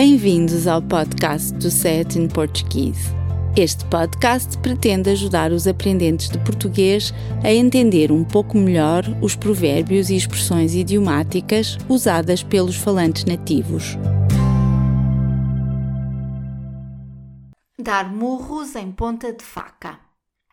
Bem-vindos ao podcast do Set in Portuguese. Este podcast pretende ajudar os aprendentes de português a entender um pouco melhor os provérbios e expressões idiomáticas usadas pelos falantes nativos. Dar murros em ponta de faca.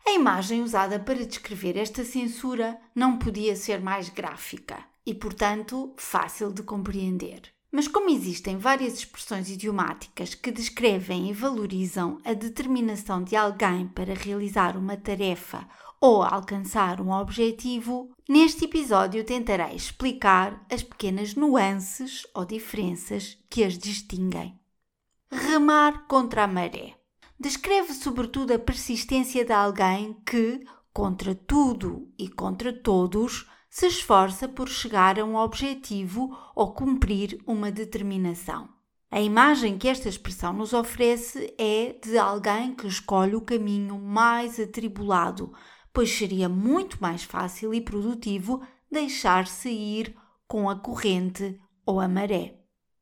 A imagem usada para descrever esta censura não podia ser mais gráfica e, portanto, fácil de compreender. Mas, como existem várias expressões idiomáticas que descrevem e valorizam a determinação de alguém para realizar uma tarefa ou alcançar um objetivo, neste episódio tentarei explicar as pequenas nuances ou diferenças que as distinguem. Remar contra a maré descreve sobretudo a persistência de alguém que, contra tudo e contra todos, se esforça por chegar a um objetivo ou cumprir uma determinação. A imagem que esta expressão nos oferece é de alguém que escolhe o caminho mais atribulado, pois seria muito mais fácil e produtivo deixar-se ir com a corrente ou a maré.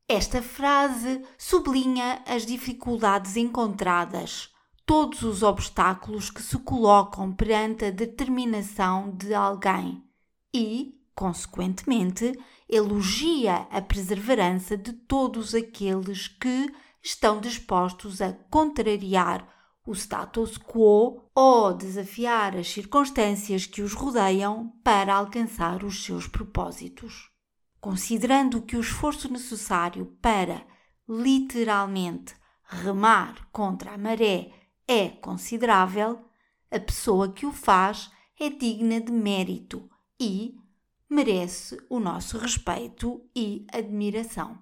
Esta frase sublinha as dificuldades encontradas, todos os obstáculos que se colocam perante a determinação de alguém e, consequentemente, elogia a perseverança de todos aqueles que estão dispostos a contrariar o status quo ou desafiar as circunstâncias que os rodeiam para alcançar os seus propósitos. Considerando que o esforço necessário para, literalmente, remar contra a maré é considerável, a pessoa que o faz é digna de mérito e merece o nosso respeito e admiração.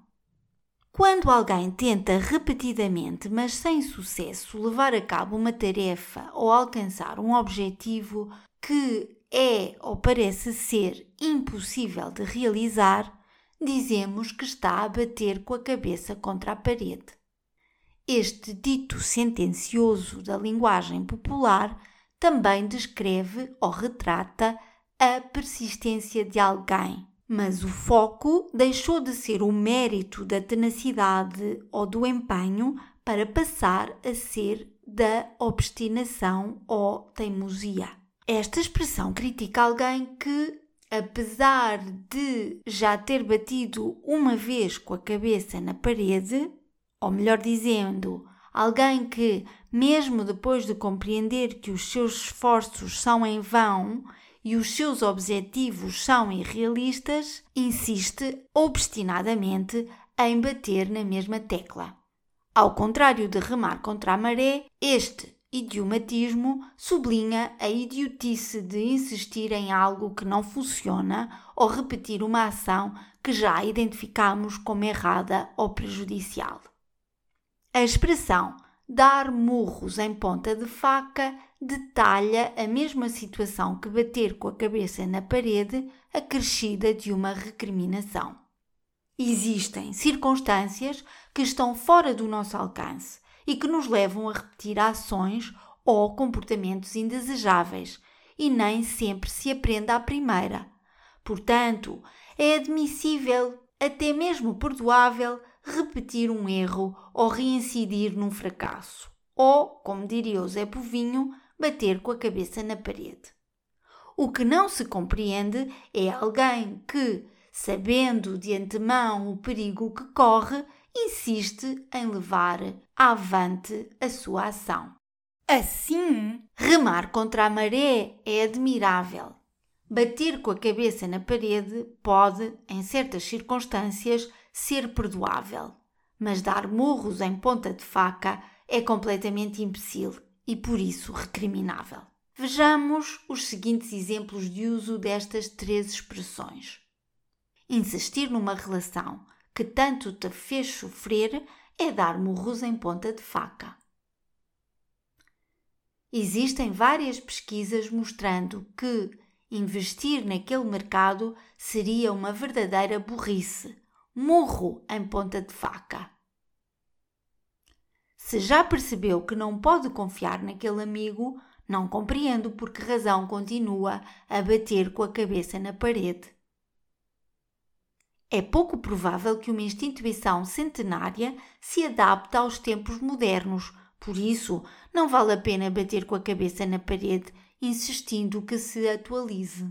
Quando alguém tenta repetidamente, mas sem sucesso, levar a cabo uma tarefa ou alcançar um objetivo que é ou parece ser impossível de realizar, dizemos que está a bater com a cabeça contra a parede. Este dito sentencioso da linguagem popular também descreve ou retrata a persistência de alguém, mas o foco deixou de ser o mérito da tenacidade ou do empenho para passar a ser da obstinação ou teimosia. Esta expressão critica alguém que, apesar de já ter batido uma vez com a cabeça na parede, ou melhor dizendo, alguém que, mesmo depois de compreender que os seus esforços são em vão e os seus objetivos são irrealistas, insiste obstinadamente em bater na mesma tecla. Ao contrário de remar contra a maré, este idiomatismo sublinha a idiotice de insistir em algo que não funciona ou repetir uma ação que já identificamos como errada ou prejudicial. A expressão dar murros em ponta de faca detalha a mesma situação que bater com a cabeça na parede, acrescida de uma recriminação. Existem circunstâncias que estão fora do nosso alcance e que nos levam a repetir ações ou comportamentos indesejáveis, e nem sempre se aprende à primeira. Portanto, é admissível, até mesmo perdoável, repetir um erro ou reincidir num fracasso. Ou, como diria o Zé Povinho, bater com a cabeça na parede. O que não se compreende é alguém que, sabendo de antemão o perigo que corre, insiste em levar avante a sua ação. Assim, remar contra a maré é admirável. Bater com a cabeça na parede pode, em certas circunstâncias, ser perdoável, mas dar murros em ponta de faca é completamente imbecil e por isso recriminável. Vejamos os seguintes exemplos de uso destas três expressões. Insistir numa relação que tanto te fez sofrer é dar murros em ponta de faca. Existem várias pesquisas mostrando que investir naquele mercado seria uma verdadeira burrice, murro em ponta de faca. Se já percebeu que não pode confiar naquele amigo, não compreendo por que razão continua a bater com a cabeça na parede. É pouco provável que uma instituição centenária se adapte aos tempos modernos, por isso não vale a pena bater com a cabeça na parede insistindo que se atualize.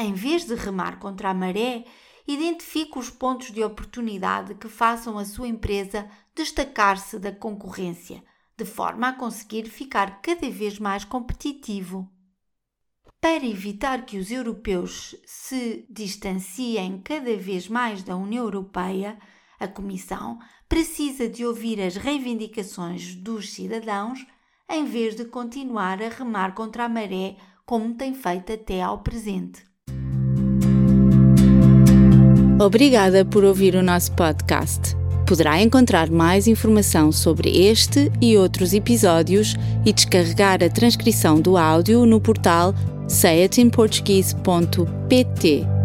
Em vez de remar contra a maré, identifique os pontos de oportunidade que façam a sua empresa destacar-se da concorrência, de forma a conseguir ficar cada vez mais competitivo. Para evitar que os europeus se distanciem cada vez mais da União Europeia, a Comissão precisa de ouvir as reivindicações dos cidadãos em vez de continuar a remar contra a maré como tem feito até ao presente. Obrigada por ouvir o nosso podcast. Poderá encontrar mais informação sobre este e outros episódios e descarregar a transcrição do áudio no portal sayatinportuguese.pt.